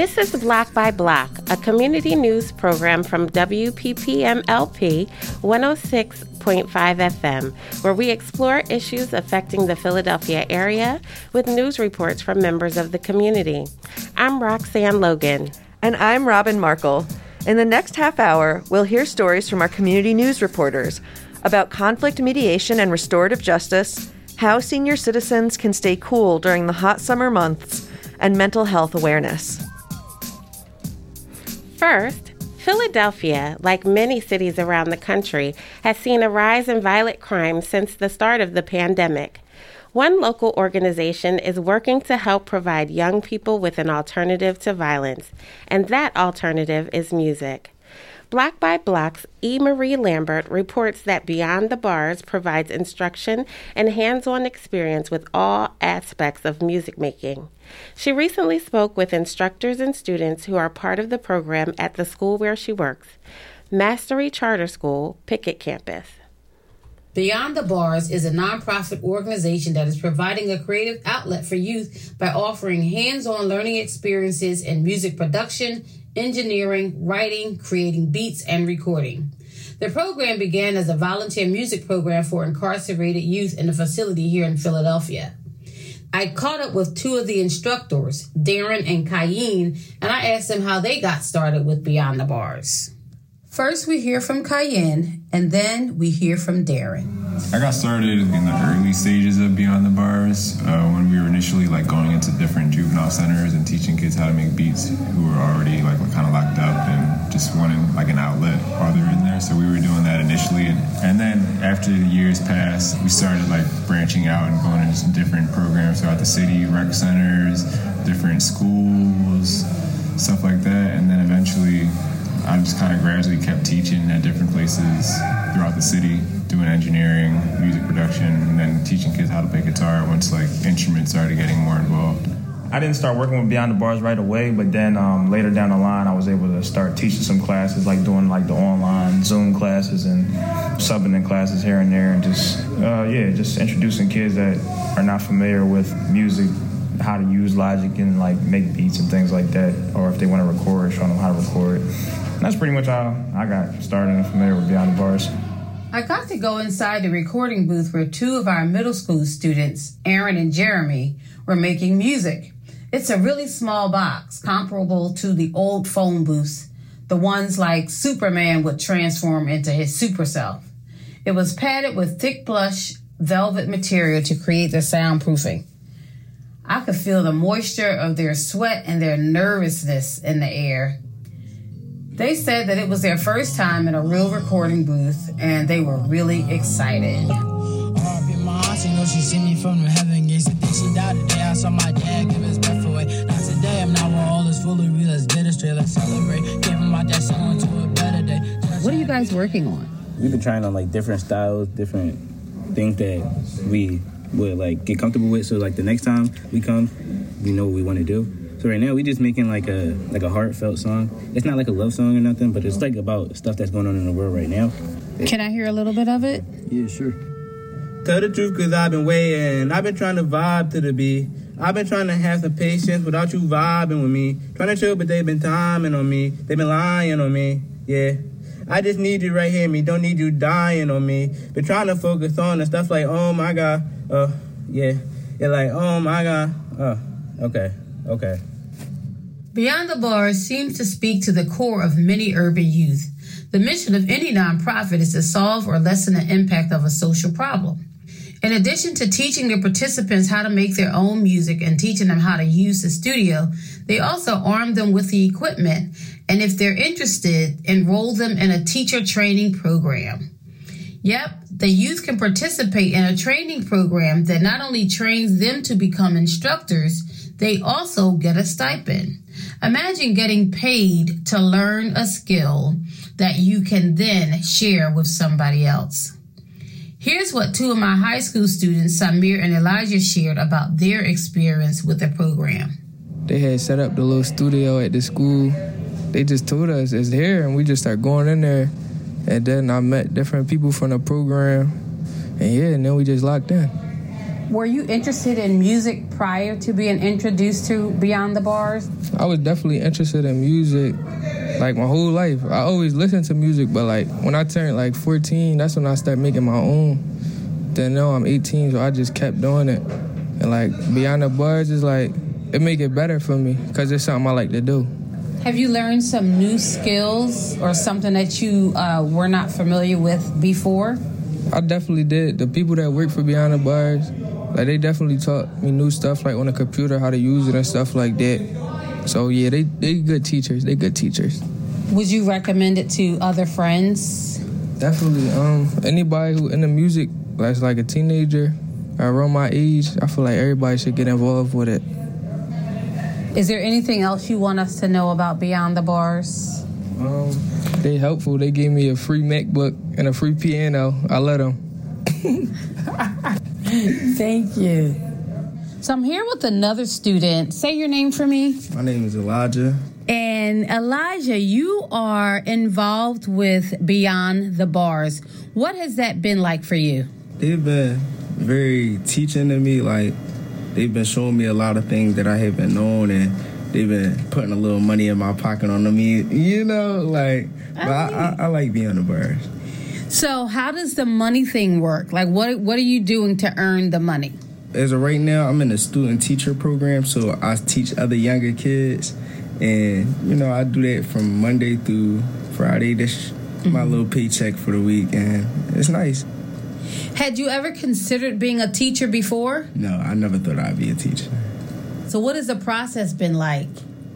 This is Block by Block, a community news program from WPPMLP 106.5 FM, where we explore issues affecting the Philadelphia area with news reports from members of the community. I'm Roxanne Logan. And I'm Robin Markle. In the next half hour, we'll hear stories from our community news reporters about conflict mediation and restorative justice, how senior citizens can stay cool during the hot summer months, and mental health awareness. First, Philadelphia, like many cities around the country, has seen a rise in violent crime since the start of the pandemic. One local organization is working to help provide young people with an alternative to violence, and that alternative is music. Block by Block's E. Marie Lambert reports that Beyond the Bars provides instruction and hands on experience with all aspects of music making. She recently spoke with instructors and students who are part of the program at the school where she works, Mastery Charter School, Pickett Campus. Beyond the Bars is a nonprofit organization that is providing a creative outlet for youth by offering hands on learning experiences in music production, engineering, writing, creating beats, and recording. The program began as a volunteer music program for incarcerated youth in a facility here in Philadelphia. I caught up with two of the instructors, Darren and Cayenne, and I asked them how they got started with Beyond the Bars. First, we hear from Cayenne, and then we hear from Darren. I got started in the early stages of Beyond the Bars uh, when we were initially like going into different juvenile centers and teaching kids how to make beats who were already like kind of locked up and just wanting like an outlet while they're in there. So we were doing that initially, and, and then after the years passed, we started like branching out and going into different programs throughout the city, rec centers, different schools, stuff like that, and then eventually I just kind of gradually kept teaching at different places throughout the city, doing engineering, music production, and then teaching kids how to play guitar once like instruments started getting more involved. I didn't start working with Beyond the Bars right away, but then um, later down the line, I was able to start teaching some classes, like doing like the online Zoom classes and subbing in classes here and there, and just uh, yeah, just introducing kids that are not familiar with music how to use Logic and like make beats and things like that, or if they want to record, showing them how to record. And that's pretty much how I got started and familiar with Beyond the Bars. I got to go inside the recording booth where two of our middle school students, Aaron and Jeremy, were making music. It's a really small box, comparable to the old phone booths, the ones like Superman would transform into his super self. It was padded with thick plush velvet material to create the soundproofing. I could feel the moisture of their sweat and their nervousness in the air. They said that it was their first time in a real recording booth and they were really excited. What are you guys working on? We've been trying on like different styles, different things that we would like get comfortable with. So like the next time we come, we know what we want to do. So right now we just making like a like a heartfelt song. It's not like a love song or nothing, but it's like about stuff that's going on in the world right now. Can I hear a little bit of it? Yeah, sure. Tell the truth, cause I've been waiting. I've been trying to vibe to the beat. I've been trying to have some patience without you vibing with me. Trying to chill, but they've been timing on me. They've been lying on me. Yeah. I just need you right here, me. Don't need you dying on me. Been trying to focus on the stuff like, oh my god, uh, yeah, yeah, like, oh my god, uh, okay, okay. Beyond the Bars seems to speak to the core of many urban youth. The mission of any nonprofit is to solve or lessen the impact of a social problem. In addition to teaching the participants how to make their own music and teaching them how to use the studio, they also arm them with the equipment and if they're interested, enroll them in a teacher training program. Yep, the youth can participate in a training program that not only trains them to become instructors, they also get a stipend. Imagine getting paid to learn a skill that you can then share with somebody else. Here's what two of my high school students, Samir and Elijah, shared about their experience with the program. They had set up the little studio at the school. They just told us it's here, and we just started going in there. And then I met different people from the program, and yeah, and then we just locked in. Were you interested in music prior to being introduced to Beyond the Bars? I was definitely interested in music like my whole life. I always listened to music, but like when I turned like 14, that's when I started making my own. Then now I'm 18, so I just kept doing it. And like Beyond the Bars is like it make it better for me because it's something I like to do. Have you learned some new skills or something that you uh, were not familiar with before? I definitely did. The people that work for Beyond the Bars, like they definitely taught me new stuff, like on the computer, how to use it and stuff like that. So yeah, they they good teachers. They good teachers. Would you recommend it to other friends? Definitely. Um, anybody who in the music, that's like a teenager around my age, I feel like everybody should get involved with it. Is there anything else you want us to know about Beyond the Bars? Um, they helpful. They gave me a free MacBook and a free piano. I let them. Thank you. So I'm here with another student. Say your name for me. My name is Elijah. And Elijah, you are involved with Beyond the Bars. What has that been like for you? They've been very teaching to me. Like they've been showing me a lot of things that I haven't known, and they've been putting a little money in my pocket on me. You know, like, but I, I, I like being a bars. So, how does the money thing work? Like, what what are you doing to earn the money? As of right now, I'm in a student teacher program, so I teach other younger kids, and you know, I do that from Monday through Friday. That's mm-hmm. my little paycheck for the week, and it's nice. Had you ever considered being a teacher before? No, I never thought I'd be a teacher. So, what has the process been like?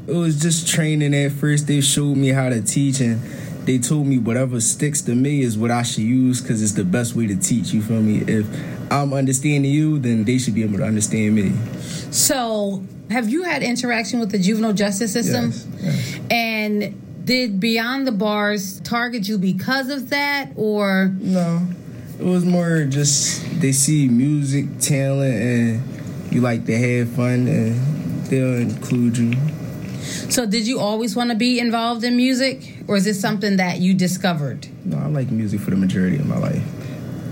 It was just training at first. They showed me how to teach, and they told me whatever sticks to me is what I should use because it's the best way to teach. You feel me? If I'm understanding you, then they should be able to understand me. So, have you had interaction with the juvenile justice system? Yes, yes. And did Beyond the Bars target you because of that, or no? It was more just they see music, talent, and you like to have fun, and they'll include you. So, did you always want to be involved in music, or is this something that you discovered? No, I like music for the majority of my life.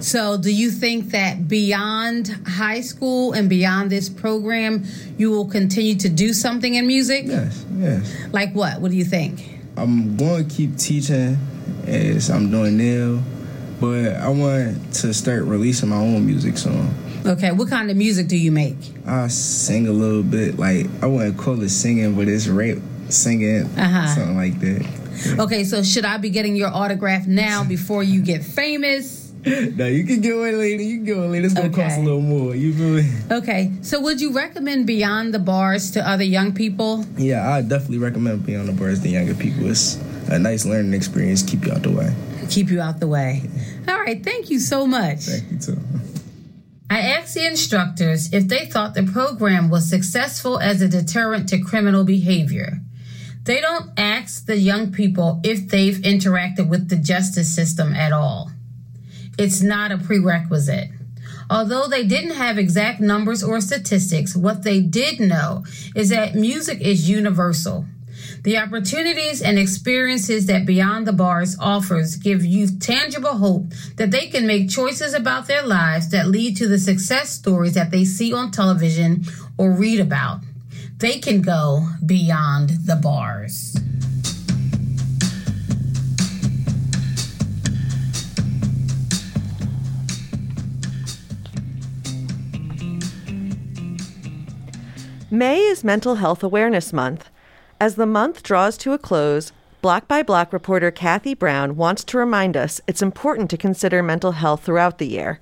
So, do you think that beyond high school and beyond this program, you will continue to do something in music? Yes, yes. Like what? What do you think? I'm going to keep teaching as I'm doing now but I want to start releasing my own music song. Okay, what kind of music do you make? I sing a little bit, like I wouldn't call it singing, but it's rap singing, uh-huh. something like that. Yeah. Okay, so should I be getting your autograph now before you get famous? no, you can get one later. You can get one later. It's gonna okay. cost a little more. You feel me? Okay. So, would you recommend Beyond the Bars to other young people? Yeah, I definitely recommend Beyond the Bars to younger people. It's a nice learning experience. Keep you out the way keep you out the way. All right, thank you so much. Thank you too. I asked the instructors if they thought the program was successful as a deterrent to criminal behavior. They don't ask the young people if they've interacted with the justice system at all. It's not a prerequisite. Although they didn't have exact numbers or statistics, what they did know is that music is universal. The opportunities and experiences that Beyond the Bars offers give youth tangible hope that they can make choices about their lives that lead to the success stories that they see on television or read about. They can go beyond the bars. May is Mental Health Awareness Month. As the month draws to a close, Block by Block reporter Cathy Brown wants to remind us it's important to consider mental health throughout the year.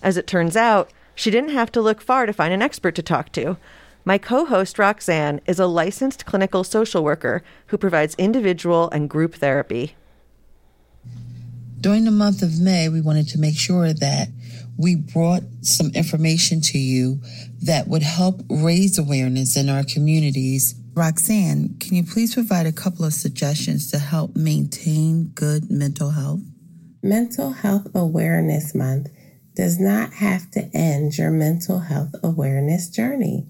As it turns out, she didn't have to look far to find an expert to talk to. My co host Roxanne is a licensed clinical social worker who provides individual and group therapy. During the month of May, we wanted to make sure that we brought some information to you that would help raise awareness in our communities Roxanne, can you please provide a couple of suggestions to help maintain good mental health? Mental Health Awareness Month does not have to end your mental health awareness journey.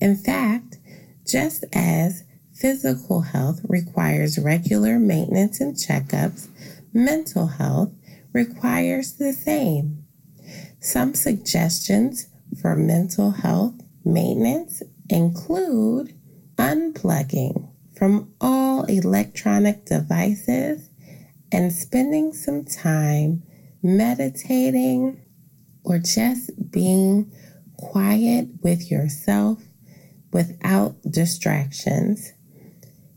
In fact, just as physical health requires regular maintenance and checkups, mental health requires the same. Some suggestions for mental health maintenance include unplugging from all electronic devices and spending some time meditating or just being quiet with yourself without distractions,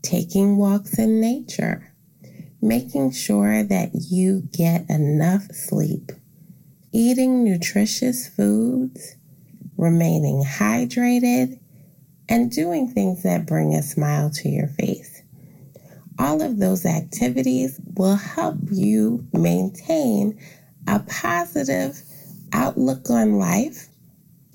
taking walks in nature, making sure that you get enough sleep, eating nutritious foods, remaining hydrated, and doing things that bring a smile to your face. All of those activities will help you maintain a positive outlook on life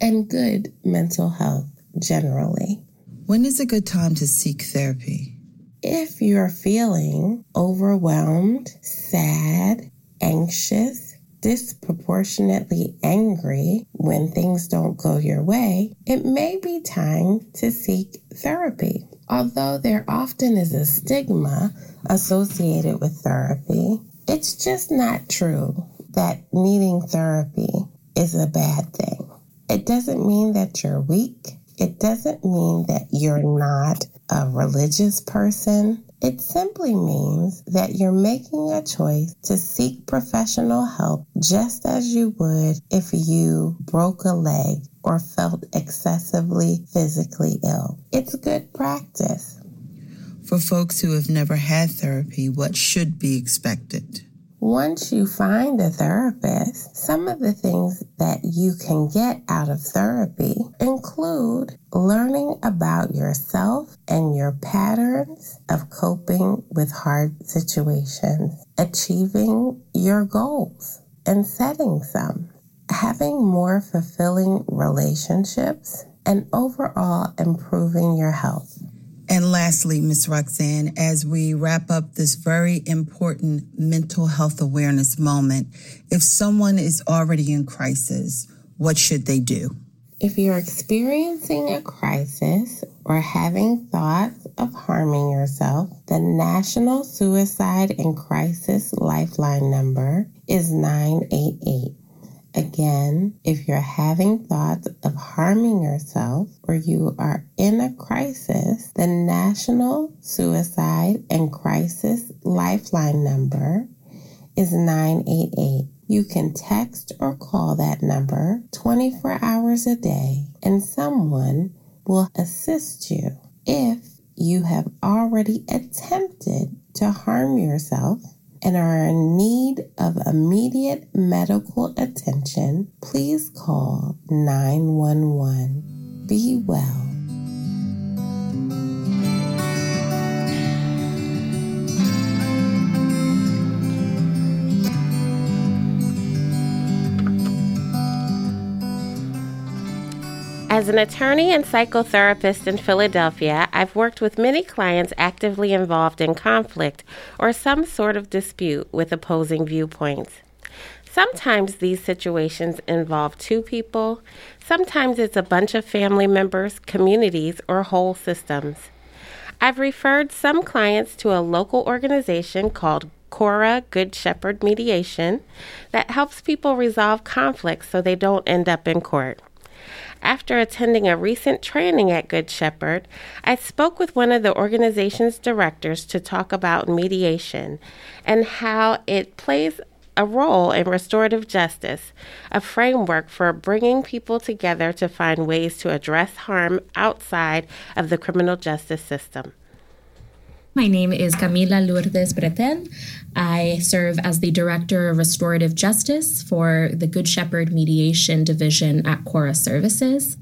and good mental health generally. When is a good time to seek therapy? If you're feeling overwhelmed, sad, anxious, disproportionately angry when things don't go your way, it may be time to seek therapy. Although there often is a stigma associated with therapy, it's just not true that needing therapy is a bad thing. It doesn't mean that you're weak. It doesn't mean that you're not a religious person. It simply means that you're making a choice to seek professional help just as you would if you broke a leg or felt excessively physically ill. It's good practice. For folks who have never had therapy, what should be expected? Once you find a therapist, some of the things that you can get out of therapy include learning about yourself and your patterns of coping with hard situations, achieving your goals and setting some, having more fulfilling relationships, and overall improving your health. And lastly, Ms. Roxanne, as we wrap up this very important mental health awareness moment, if someone is already in crisis, what should they do? If you're experiencing a crisis or having thoughts of harming yourself, the National Suicide and Crisis Lifeline number is 988. Again, if you're having thoughts of harming yourself or you are in a crisis, the National Suicide and Crisis Lifeline number is 988. You can text or call that number 24 hours a day and someone will assist you. If you have already attempted to harm yourself, and are in need of immediate medical attention, please call 911. Be well. As an attorney and psychotherapist in Philadelphia, I've worked with many clients actively involved in conflict or some sort of dispute with opposing viewpoints. Sometimes these situations involve two people, sometimes it's a bunch of family members, communities, or whole systems. I've referred some clients to a local organization called Cora Good Shepherd Mediation that helps people resolve conflicts so they don't end up in court. After attending a recent training at Good Shepherd, I spoke with one of the organization's directors to talk about mediation and how it plays a role in restorative justice, a framework for bringing people together to find ways to address harm outside of the criminal justice system. My name is Camila Lourdes Bretel. I serve as the Director of Restorative Justice for the Good Shepherd Mediation Division at Cora Services.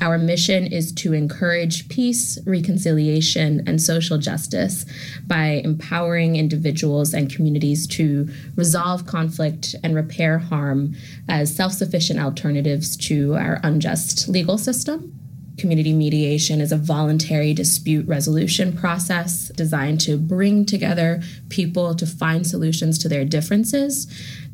Our mission is to encourage peace, reconciliation, and social justice by empowering individuals and communities to resolve conflict and repair harm as self sufficient alternatives to our unjust legal system. Community mediation is a voluntary dispute resolution process designed to bring together people to find solutions to their differences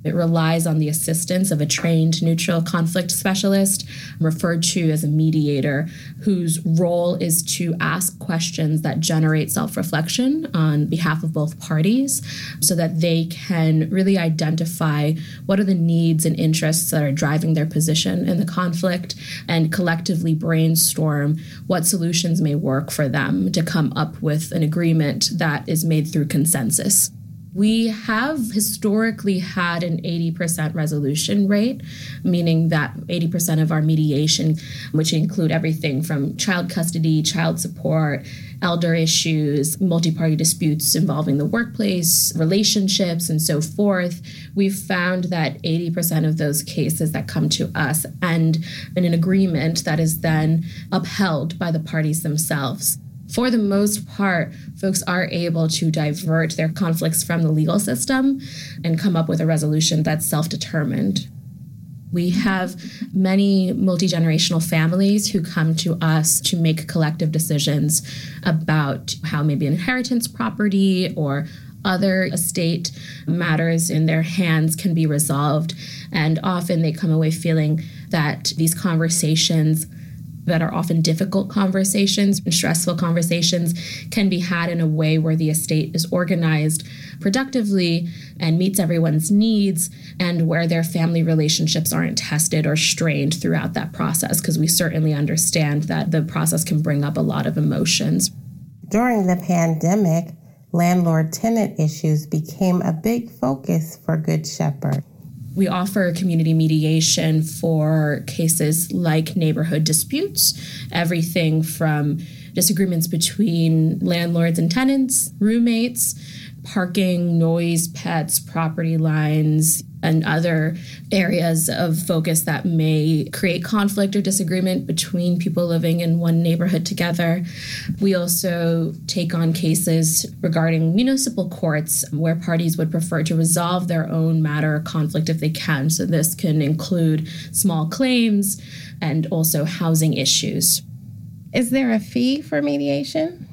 It relies on the assistance of a trained neutral conflict specialist, referred to as a mediator, whose role is to ask questions that generate self reflection on behalf of both parties so that they can really identify what are the needs and interests that are driving their position in the conflict and collectively brainstorm what solutions may work for them to come up with an agreement that is made through consensus. We have historically had an 80% resolution rate, meaning that 80% of our mediation, which include everything from child custody, child support, elder issues, multi party disputes involving the workplace, relationships, and so forth, we've found that 80% of those cases that come to us end in an agreement that is then upheld by the parties themselves for the most part, folks are able to divert their conflicts from the legal system and come up with a resolution that's self determined. We have many multi generational families who come to us to make collective decisions about how maybe an inheritance property or other estate matters in their hands can be resolved. And often they come away feeling that these conversations that are often difficult conversations and stressful conversations can be had in a way where the estate is organized productively and meets everyone's needs and where their family relationships aren't tested or strained throughout that process because we certainly understand that the process can bring up a lot of emotions. During the pandemic, landlord tenant issues became a big focus for Good Shepherd. We offer community mediation for cases like neighborhood disputes, everything from disagreements between landlords and tenants, roommates, parking, noise, pets, property lines, and other areas of focus that may create conflict or disagreement between people living in one neighborhood together. We also take on cases regarding municipal courts where parties would prefer to resolve their own matter or conflict if they can. So, this can include small claims and also housing issues. Is there a fee for mediation?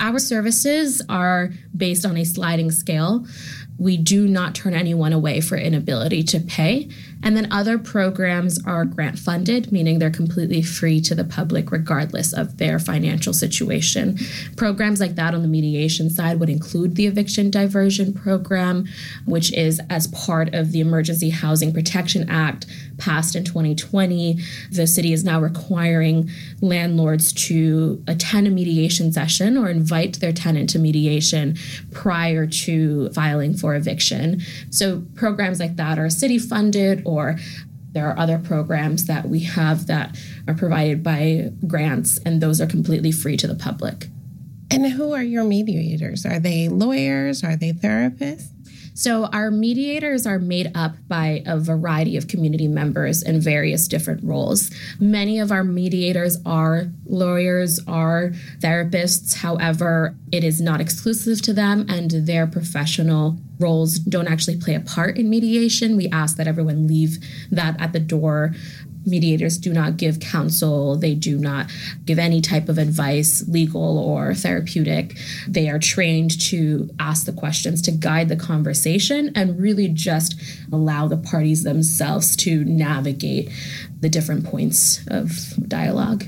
Our services are based on a sliding scale. We do not turn anyone away for inability to pay. And then other programs are grant funded, meaning they're completely free to the public regardless of their financial situation. Programs like that on the mediation side would include the eviction diversion program, which is as part of the Emergency Housing Protection Act passed in 2020. The city is now requiring landlords to attend a mediation session or invite their tenant to mediation prior to filing for eviction. So programs like that are city funded or there are other programs that we have that are provided by grants, and those are completely free to the public. And who are your mediators? Are they lawyers? Are they therapists? So, our mediators are made up by a variety of community members in various different roles. Many of our mediators are lawyers, are therapists. However, it is not exclusive to them, and their professional roles don't actually play a part in mediation. We ask that everyone leave that at the door mediators do not give counsel, they do not give any type of advice, legal or therapeutic. They are trained to ask the questions, to guide the conversation, and really just allow the parties themselves to navigate the different points of dialogue.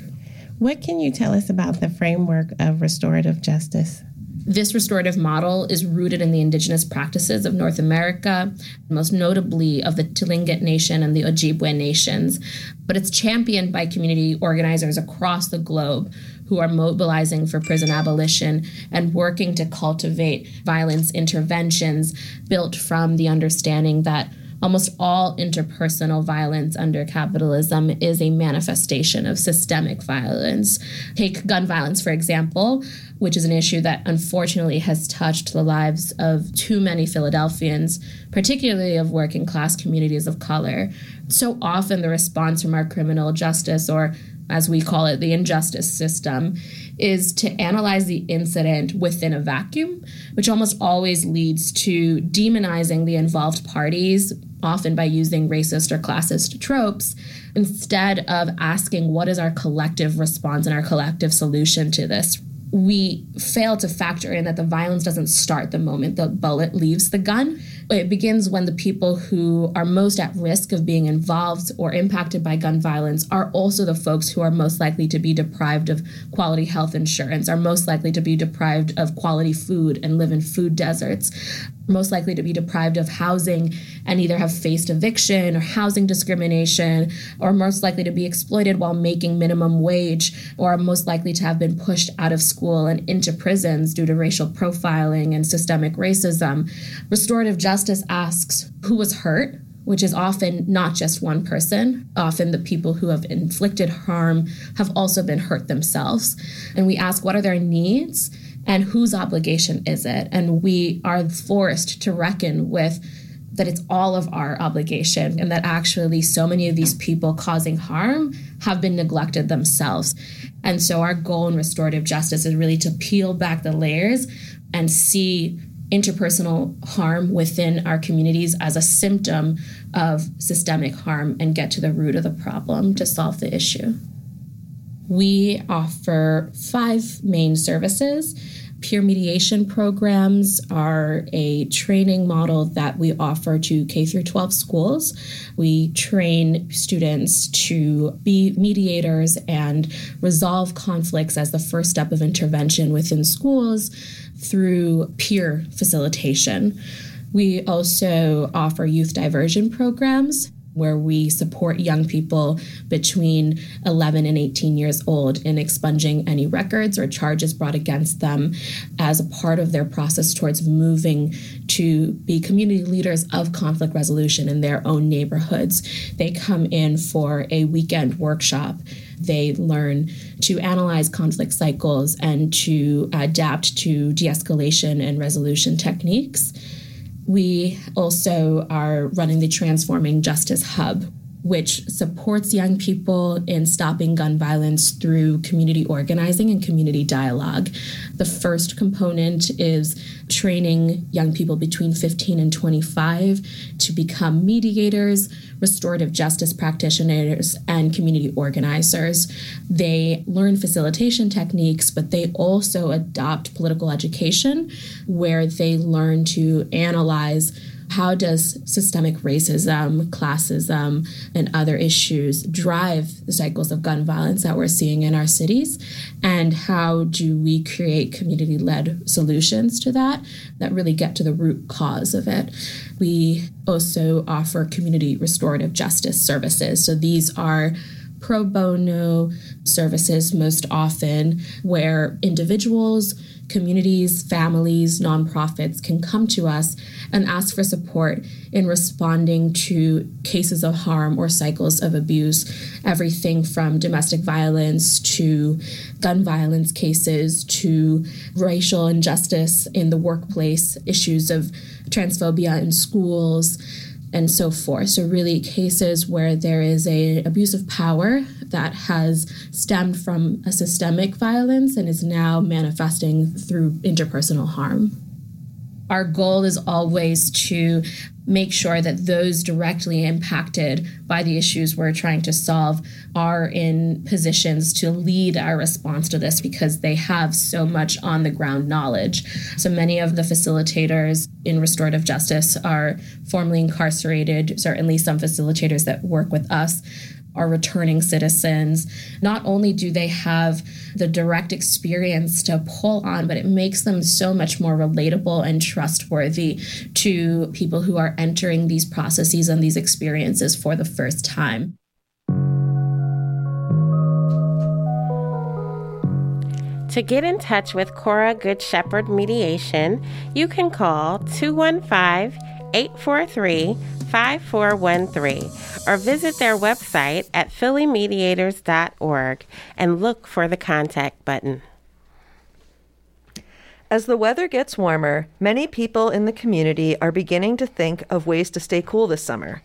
What can you tell us about the framework of restorative justice? This restorative model is rooted in the indigenous practices of North America, most notably of the Tlingit Nation and the Ojibwe nations, but it's championed by community organizers across the globe who are mobilizing for prison abolition and working to cultivate violence interventions built from the understanding that almost all interpersonal violence under capitalism is a manifestation of systemic violence. Take gun violence, for example, which is an issue that unfortunately has touched the lives of too many Philadelphians, particularly of working class communities of color. So often, the response from our criminal justice, or as we call it, the injustice system, is to analyze the incident within a vacuum, which almost always leads to demonizing the involved parties often by using racist or classist tropes, instead of asking what is our collective response and our collective solution to this. we fail to factor in that the violence doesn't start the moment the bullet leaves the gun. It begins when the people who are most at risk of being involved or impacted by gun violence are also the folks who are most likely to be deprived of quality health insurance, are most likely to be deprived of quality food and live in food deserts, most likely to be deprived of housing and either have faced eviction or housing discrimination, or most likely to be exploited while making minimum wage, or most likely to have been pushed out of school and into prisons due to racial profiling and systemic racism. Restorative justice asks who was hurt, which is often not just one person. Often the people who have inflicted harm have also been hurt themselves. And we ask what are their needs and whose obligation is it? And we are forced to reckon with that it's all of our obligation and that actually so many of these people causing harm have been neglected themselves. And so our goal in restorative justice is really to peel back the layers and see interpersonal harm within our communities as a symptom of systemic harm and get to the root of the problem to solve the issue. We offer five main services. Peer mediation programs are a training model that we offer to K through 12 schools. We train students to be mediators and resolve conflicts as the first step of intervention within schools through peer facilitation. We also offer youth diversion programs where we support young people between 11 and 18 years old in expunging any records or charges brought against them as a part of their process towards moving to be community leaders of conflict resolution in their own neighborhoods. They come in for a weekend workshop they learn to analyze conflict cycles and to adapt to de escalation and resolution techniques. We also are running the Transforming Justice Hub, which supports young people in stopping gun violence through community organizing and community dialogue. The first component is training young people between 15 and 25 to become mediators, restorative justice practitioners, and community organizers. They learn facilitation techniques, but they also adopt political education where they learn to analyze how does systemic racism, classism, and other issues drive the cycles of gun violence that we're seeing in our cities? And how do we create community led solutions to that that really get to the root cause of it? We also offer community restorative justice services. So these are pro bono services most often where individuals communities, families, nonprofits can come to us and ask for support in responding to cases of harm or cycles of abuse, everything from domestic violence to gun violence cases to racial injustice in the workplace, issues of transphobia in schools and so forth. So really cases where there is a abuse of power that has stemmed from a systemic violence and is now manifesting through interpersonal harm. Our goal is always to make sure that those directly impacted by the issues we're trying to solve are in positions to lead our response to this because they have so much on the ground knowledge. So many of the facilitators in restorative justice are formerly incarcerated, certainly some facilitators that work with us are returning citizens. Not only do they have the direct experience to pull on, but it makes them so much more relatable and trustworthy to people who are entering these processes and these experiences for the first time. To get in touch with Cora Good Shepherd Mediation, you can call 215 843 5413 or visit their website at phillymediators.org and look for the contact button. As the weather gets warmer, many people in the community are beginning to think of ways to stay cool this summer.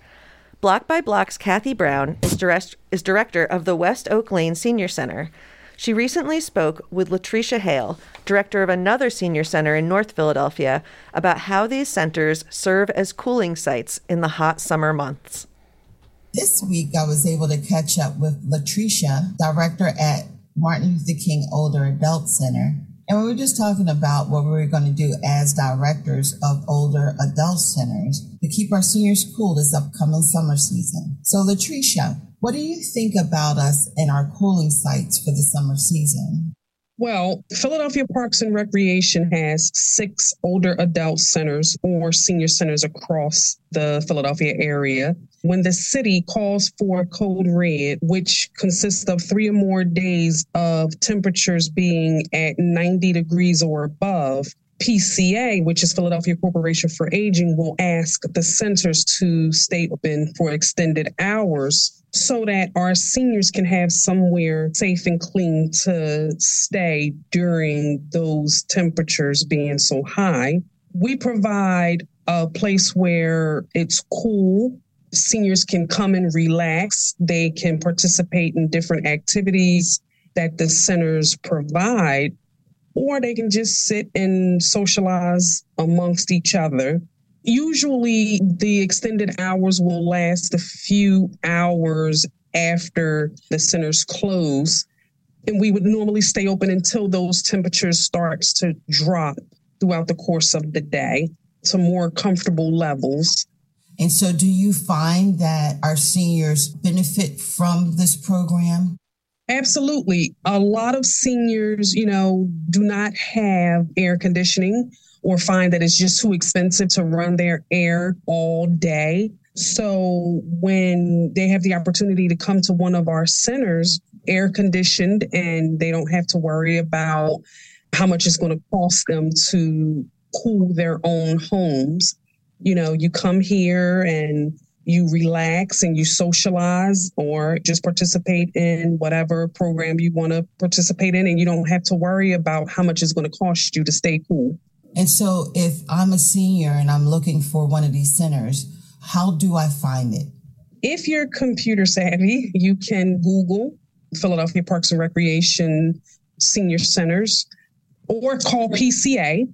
Block by Block's Cathy Brown is, direct, is director of the West Oak Lane Senior Center. She recently spoke with Latricia Hale, director of another senior center in North Philadelphia, about how these centers serve as cooling sites in the hot summer months. This week, I was able to catch up with Latricia, director at Martin Luther King Older Adult Center. And we were just talking about what we were going to do as directors of older adult centers to keep our seniors cool this upcoming summer season. So, Latricia, what do you think about us and our cooling sites for the summer season? Well, Philadelphia Parks and Recreation has six older adult centers or senior centers across the Philadelphia area. When the city calls for code red, which consists of three or more days of temperatures being at 90 degrees or above, PCA, which is Philadelphia Corporation for Aging, will ask the centers to stay open for extended hours so that our seniors can have somewhere safe and clean to stay during those temperatures being so high. We provide a place where it's cool. Seniors can come and relax. They can participate in different activities that the centers provide, or they can just sit and socialize amongst each other usually the extended hours will last a few hours after the centers close and we would normally stay open until those temperatures starts to drop throughout the course of the day to more comfortable levels. And so do you find that our seniors benefit from this program? Absolutely. A lot of seniors you know do not have air conditioning or find that it's just too expensive to run their air all day. So when they have the opportunity to come to one of our centers, air conditioned, and they don't have to worry about how much it's going to cost them to cool their own homes. You know, you come here and you relax and you socialize or just participate in whatever program you want to participate in and you don't have to worry about how much it's going to cost you to stay cool. And so if I'm a senior and I'm looking for one of these centers, how do I find it? If you're computer savvy, you can Google Philadelphia Parks and Recreation Senior Centers or call PCA.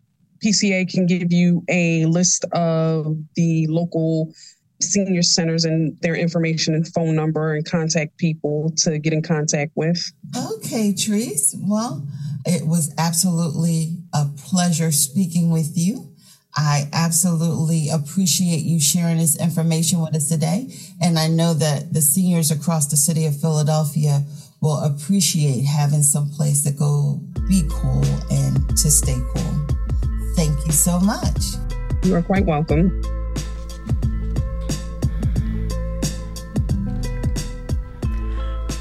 PCA can give you a list of the local senior centers and their information and phone number and contact people to get in contact with. Okay, Trees. Well, it was absolutely a pleasure speaking with you. I absolutely appreciate you sharing this information with us today. And I know that the seniors across the city of Philadelphia will appreciate having some place to go be cool and to stay cool. Thank you so much. You are quite welcome.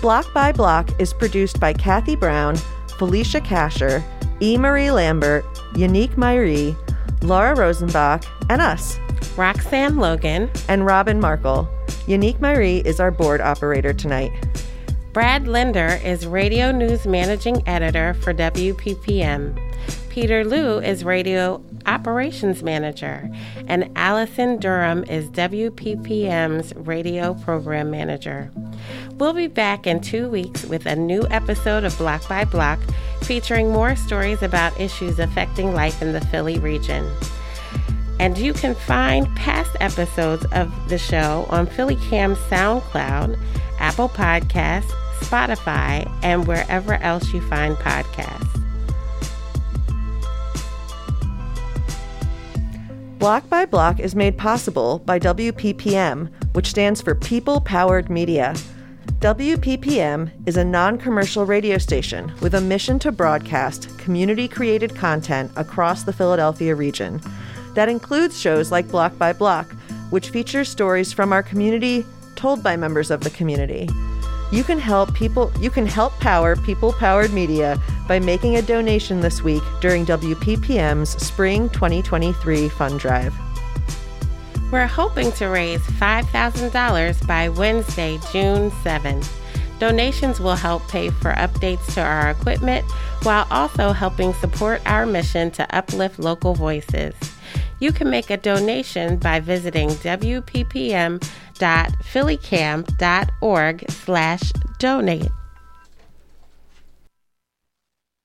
Block by Block is produced by Cathy Brown Felicia Casher, E. Marie Lambert, Yonique Myrie, Lara Rosenbach, and us, Roxanne Logan, and Robin Markle. Yonique Myrie is our board operator tonight. Brad Linder is Radio News Managing Editor for WPPM. Peter Liu is Radio Operations Manager, and Allison Durham is WPPM's Radio Program Manager. We'll be back in two weeks with a new episode of Block by Block featuring more stories about issues affecting life in the Philly region. And you can find past episodes of the show on PhillyCam's SoundCloud, Apple Podcasts, Spotify, and wherever else you find podcasts. Block by Block is made possible by WPPM, which stands for People Powered Media. WPPM is a non commercial radio station with a mission to broadcast community created content across the Philadelphia region. That includes shows like Block by Block, which features stories from our community told by members of the community. You can help people you can help power people powered media by making a donation this week during WPPM's Spring 2023 fund drive. We're hoping to raise $5,000 by Wednesday, June 7th. Donations will help pay for updates to our equipment while also helping support our mission to uplift local voices. You can make a donation by visiting wppm.phillycam.org slash donate.